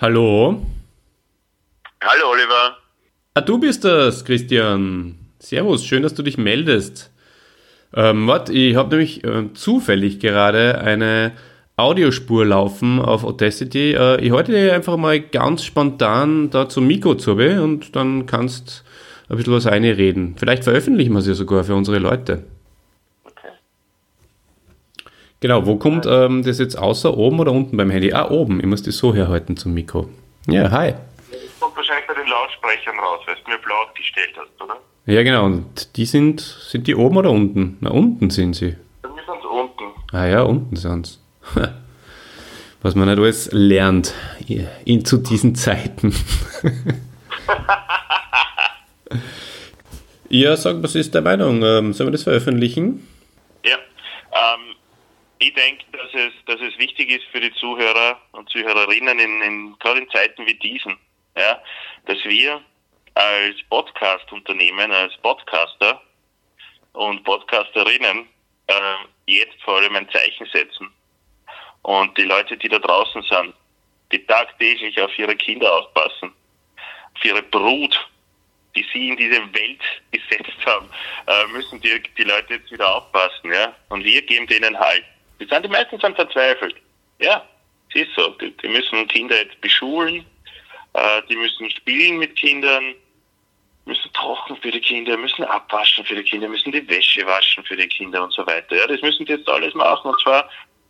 Hallo? Hallo Oliver. Ah, du bist das, Christian. Servus, schön, dass du dich meldest. Ähm, warte, ich habe nämlich äh, zufällig gerade eine Audiospur laufen auf Audacity. Äh, ich halte dir einfach mal ganz spontan da zum Mikro zu und dann kannst ein bisschen was einreden. Vielleicht veröffentlichen wir sie sogar für unsere Leute. Genau, wo kommt ähm, das jetzt außer oben oder unten beim Handy? Ah, oben. Ich muss das so herhalten zum Mikro. Ja, hi. Das kommt wahrscheinlich bei den Lautsprechern raus, weil du mir blau gestellt hast, oder? Ja, genau. Und die sind, sind die oben oder unten? Na, unten sind sie. Bei mir sind unten. Ah ja, unten sind sie. Was man nicht alles lernt in, zu diesen Zeiten. ja, sag, was ist deine Meinung? Ähm, sollen wir das veröffentlichen? Ja, ähm, ich denke, dass es, dass es wichtig ist für die Zuhörer und Zuhörerinnen, in, in, gerade in Zeiten wie diesen, ja, dass wir als Podcast-Unternehmen, als Podcaster und Podcasterinnen äh, jetzt vor allem ein Zeichen setzen und die Leute, die da draußen sind, die tagtäglich auf ihre Kinder aufpassen, auf ihre Brut, die sie in diese Welt gesetzt haben, äh, müssen die, die Leute jetzt wieder aufpassen, ja. Und wir geben denen Halt. Die sind die meisten sind verzweifelt. Ja, es ist so. Die, die müssen Kinder jetzt beschulen, äh, die müssen spielen mit Kindern, müssen trocken für die Kinder, müssen abwaschen für die Kinder, müssen die Wäsche waschen für die Kinder und so weiter. Ja, das müssen die jetzt alles machen. Und zwar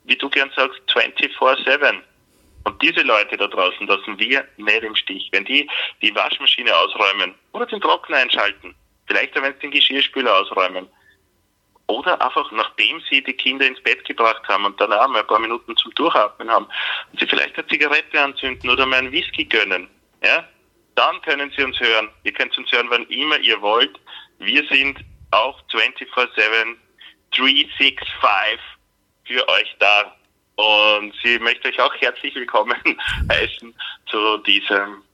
wie du gern sagst, 24-7. Und diese Leute da draußen lassen wir nicht im Stich. Wenn die die Waschmaschine ausräumen oder den Trockner einschalten, vielleicht wenn sie den Geschirrspüler ausräumen, oder einfach nachdem sie die Kinder ins Bett gebracht haben und danach mal ein paar Minuten zum Durchatmen haben und sie vielleicht eine Zigarette anzünden oder mal einen Whisky gönnen, ja, dann können sie uns hören. Ihr könnt uns hören, wann immer ihr wollt. Wir sind auch 24-7, 365 für euch da. Und sie möchte euch auch herzlich willkommen heißen zu diesem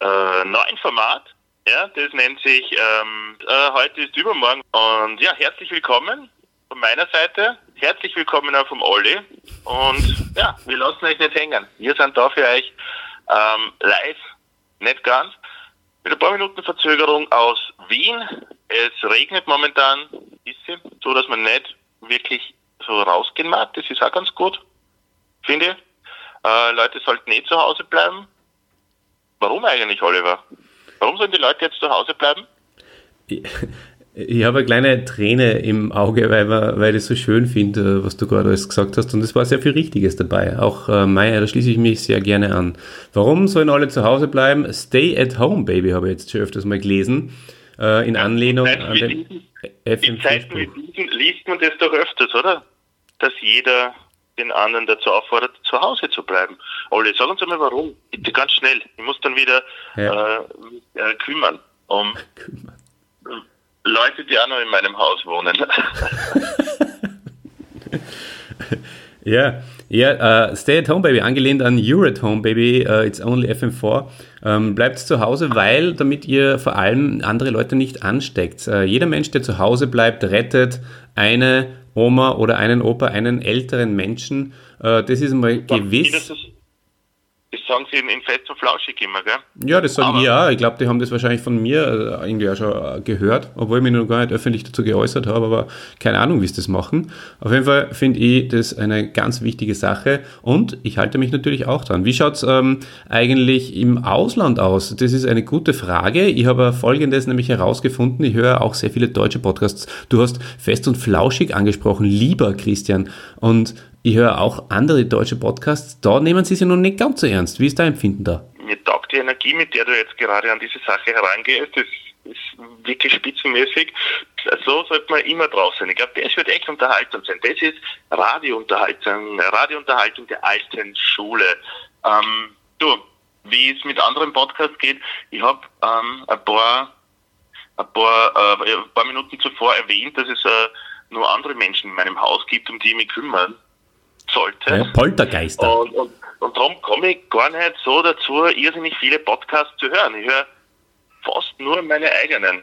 äh, neuen Format. Ja, das nennt sich ähm, äh, Heute ist Übermorgen. Und ja, herzlich willkommen von meiner Seite. Herzlich willkommen auch vom Olli. Und ja, wir lassen euch nicht hängen. Wir sind da für euch ähm, live, nicht ganz, mit ein paar Minuten Verzögerung aus Wien. Es regnet momentan ein bisschen, so dass man nicht wirklich so rausgehen mag. Das ist auch ganz gut, finde ich. Äh, Leute sollten eh zu Hause bleiben. Warum eigentlich, Oliver? Warum sollen die Leute jetzt zu Hause bleiben? Ich, ich habe eine kleine Träne im Auge, weil, weil ich es so schön finde, was du gerade alles gesagt hast. Und es war sehr viel Richtiges dabei. Auch äh, Maya, da schließe ich mich sehr gerne an. Warum sollen alle zu Hause bleiben? Stay at home, Baby, habe ich jetzt schon öfters mal gelesen. Äh, in Anlehnung an den FM. In Zeiten wie diesen liest man das doch öfters, oder? dass jeder den anderen dazu auffordert, zu Hause zu bleiben. Olli, sag uns einmal warum. Bitte ganz schnell. Ich muss dann wieder ja. äh, äh, kümmern um kümmern. Leute, die auch noch in meinem Haus wohnen. ja, ja, uh, Stay at Home Baby, angelehnt an You're at Home Baby, uh, It's Only FM4. Ähm, bleibt zu Hause, weil damit ihr vor allem andere Leute nicht ansteckt. Uh, jeder Mensch, der zu Hause bleibt, rettet eine Oma oder einen Opa, einen älteren Menschen. Äh, das ist mal gewiss. Das sagen sie in, in Fest und Flauschig immer, gell? Ja, das sagen die auch. Ich glaube, die haben das wahrscheinlich von mir äh, irgendwie auch schon äh, gehört, obwohl ich mich noch gar nicht öffentlich dazu geäußert habe, aber keine Ahnung, wie sie das machen. Auf jeden Fall finde ich das eine ganz wichtige Sache und ich halte mich natürlich auch dran. Wie schaut es ähm, eigentlich im Ausland aus? Das ist eine gute Frage. Ich habe Folgendes nämlich herausgefunden. Ich höre auch sehr viele deutsche Podcasts. Du hast Fest und Flauschig angesprochen, lieber Christian. Und ich höre auch andere deutsche Podcasts, da nehmen sie sich noch nicht ganz so ernst. Wie ist dein Empfinden da? Mir taugt die Energie, mit der du jetzt gerade an diese Sache herangehst, das ist wirklich spitzenmäßig. So sollte man immer drauf sein. Ich glaube, das wird echt Unterhaltung sein. Das ist Radiounterhaltung, Radiounterhaltung der alten Schule. Ähm, du, wie es mit anderen Podcasts geht, ich habe ähm, ein paar ein paar, äh, ein paar Minuten zuvor erwähnt, dass es äh, nur andere Menschen in meinem Haus gibt, um die ich mich kümmern sollte. Ja, Poltergeister. Und, und, und darum komme ich gar nicht so dazu, irrsinnig viele Podcasts zu hören. Ich höre fast nur meine eigenen.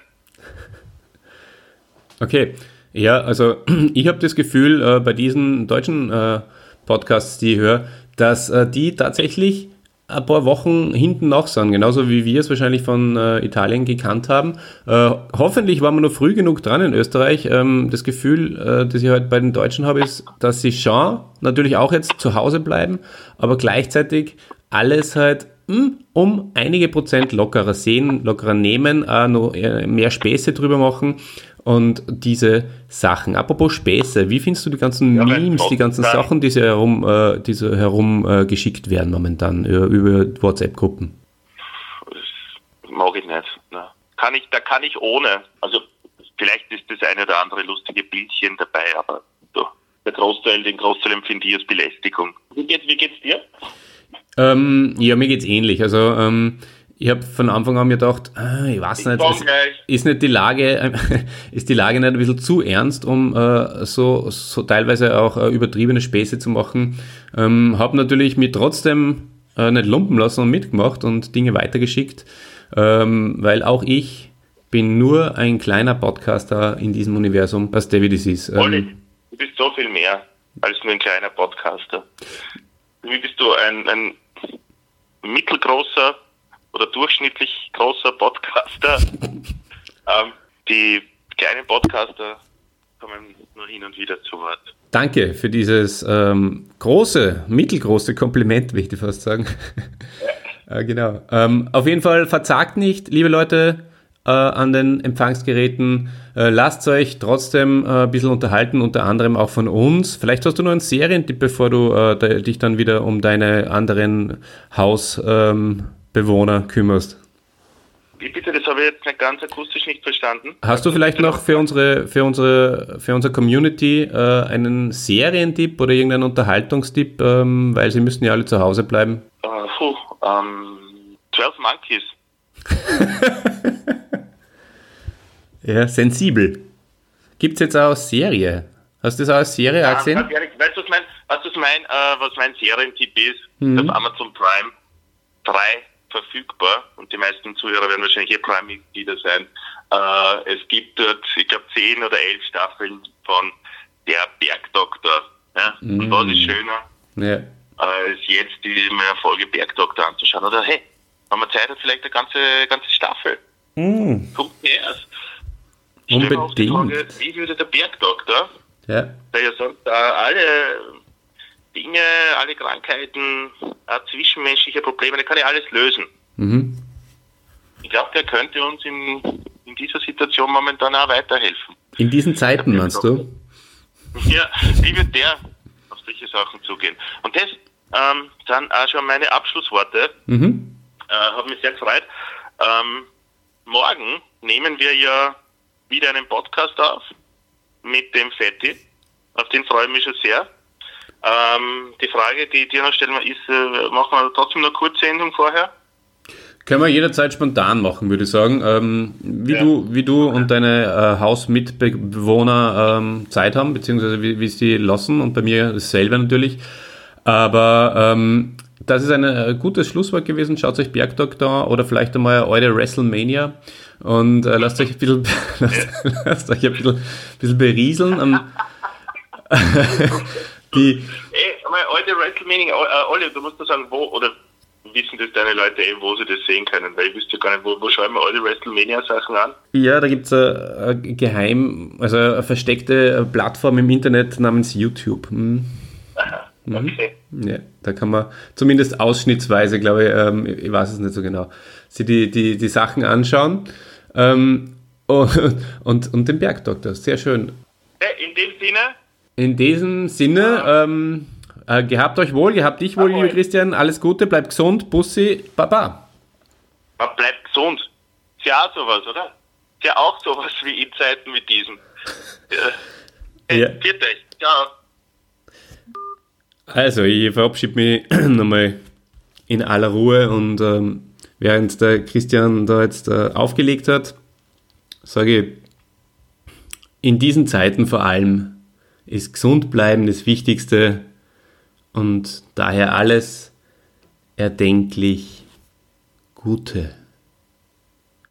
Okay, ja, also ich habe das Gefühl, äh, bei diesen deutschen äh, Podcasts, die ich höre, dass äh, die tatsächlich ein paar Wochen hinten nach sind, genauso wie wir es wahrscheinlich von äh, Italien gekannt haben. Äh, hoffentlich waren wir noch früh genug dran in Österreich. Ähm, das Gefühl, äh, das ich halt bei den Deutschen habe, ist, dass sie schon natürlich auch jetzt zu Hause bleiben, aber gleichzeitig alles halt hm, um einige Prozent lockerer sehen, lockerer nehmen, auch noch äh, mehr Späße drüber machen und diese Sachen. Apropos Späße, wie findest du die ganzen ja, Memes, die ganzen Sachen, die herum, äh, die so herum äh, werden momentan über, über WhatsApp-Gruppen? Mag ich nicht. Ne. Kann ich, da kann ich ohne. Also vielleicht ist das eine oder andere lustige Bildchen dabei, aber so, der Großteil, den Großteil empfinde ich als Belästigung. Wie geht's, wie geht's dir? Ähm, ja, mir geht's ähnlich. Also ähm, ich habe von Anfang an mir gedacht, ah, ich weiß ich nicht, ist, ist nicht die Lage, ist die Lage nicht ein bisschen zu ernst, um äh, so, so teilweise auch äh, übertriebene Späße zu machen. Ähm, habe natürlich mir trotzdem äh, nicht lumpen lassen und mitgemacht und Dinge weitergeschickt, ähm, weil auch ich bin nur ein kleiner Podcaster in diesem Universum, was David ist. Ähm, Olli, du bist so viel mehr als nur ein kleiner Podcaster. Wie bist du ein, ein mittelgroßer oder durchschnittlich großer Podcaster. ähm, die kleinen Podcaster kommen nur hin und wieder zu Wort. Danke für dieses ähm, große, mittelgroße Kompliment, möchte ich fast sagen. Ja. äh, genau. Ähm, auf jeden Fall verzagt nicht, liebe Leute äh, an den Empfangsgeräten. Äh, lasst euch trotzdem äh, ein bisschen unterhalten, unter anderem auch von uns. Vielleicht hast du noch einen Serientipp, bevor du äh, dich dann wieder um deine anderen Hausbewohner ähm, kümmerst. Wie bitte, das habe ich jetzt nicht ganz akustisch nicht verstanden. Hast du vielleicht noch für unsere, für unsere, für unsere Community äh, einen Serientipp oder irgendeinen Unterhaltungstipp, ähm, weil sie müssen ja alle zu Hause bleiben? Uh, puh, um, 12 Monkeys. Ja, sensibel. Gibt es jetzt auch als Serie? Hast du das auch als Serie ja, gesehen? Ehrlich, weißt du, was mein, was mein, äh, was mein Serientipp ist? Mhm. Auf Amazon Prime frei verfügbar und die meisten Zuhörer werden wahrscheinlich eh Prime-Mitglieder sein. Äh, es gibt dort, ich glaube, zehn oder elf Staffeln von Der Bergdoktor. Ja? Mhm. Und was ist schöner, ja. als jetzt die Folge Bergdoktor anzuschauen? Oder hey, wenn man Zeit hat, vielleicht eine ganze, ganze Staffel. Mhm. Kommt her. Unbedingt. Frage, wie würde der Bergdoktor, ja. der ja sonst alle Dinge, alle Krankheiten, zwischenmenschliche Probleme, der kann ja alles lösen. Mhm. Ich glaube, der könnte uns in, in dieser Situation momentan auch weiterhelfen. In diesen Zeiten, meinst du? Ja, wie wird der auf solche Sachen zugehen? Und das ähm, sind auch schon meine Abschlussworte. Mhm. Äh, Hat mich sehr gefreut. Ähm, morgen nehmen wir ja wieder einen Podcast auf mit dem Fetti. Auf den freue ich mich schon sehr. Ähm, die Frage, die dir noch stellen ist, äh, machen wir trotzdem eine kurze vorher? Können wir jederzeit spontan machen, würde ich sagen. Ähm, wie, ja. du, wie du und deine äh, Hausmitbewohner ähm, Zeit haben, beziehungsweise wie, wie sie lassen und bei mir dasselbe natürlich. Aber ähm, das ist ein äh, gutes Schlusswort gewesen. Schaut euch Bergdog da oder vielleicht einmal eure WrestleMania und äh, lasst euch ein bisschen, lasst, lasst euch ein bisschen, bisschen berieseln. Die, Ey, mal alte WrestleMania, äh, Olli, du musst nur sagen, wo, oder wissen das deine Leute eh, wo sie das sehen können, weil ich wüsste gar nicht, wo, wo schauen wir alle WrestleMania-Sachen an? Ja, da gibt es eine, eine geheim, also eine versteckte Plattform im Internet namens YouTube. Hm. Aha. Mhm. Okay. Ja, da kann man zumindest ausschnittsweise, glaube ich, ähm, ich weiß es nicht so genau, sich die, die, die Sachen anschauen. Ähm, und, und, und den Bergdoktor, sehr schön. In dem Sinne? In diesem Sinne, ja. ähm, äh, gehabt euch wohl, gehabt dich wohl, lieber Christian, alles Gute, bleibt gesund, Bussi, Baba. Bleibt gesund. Ist ja auch sowas, oder? Ist ja auch sowas wie in Zeiten wie diesen. Ja. Hey, ja. euch. Ciao. Also, ich verabschiede mich nochmal in aller Ruhe und ähm, während der Christian da jetzt äh, aufgelegt hat, sage ich, in diesen Zeiten vor allem ist gesund bleiben das Wichtigste und daher alles erdenklich Gute.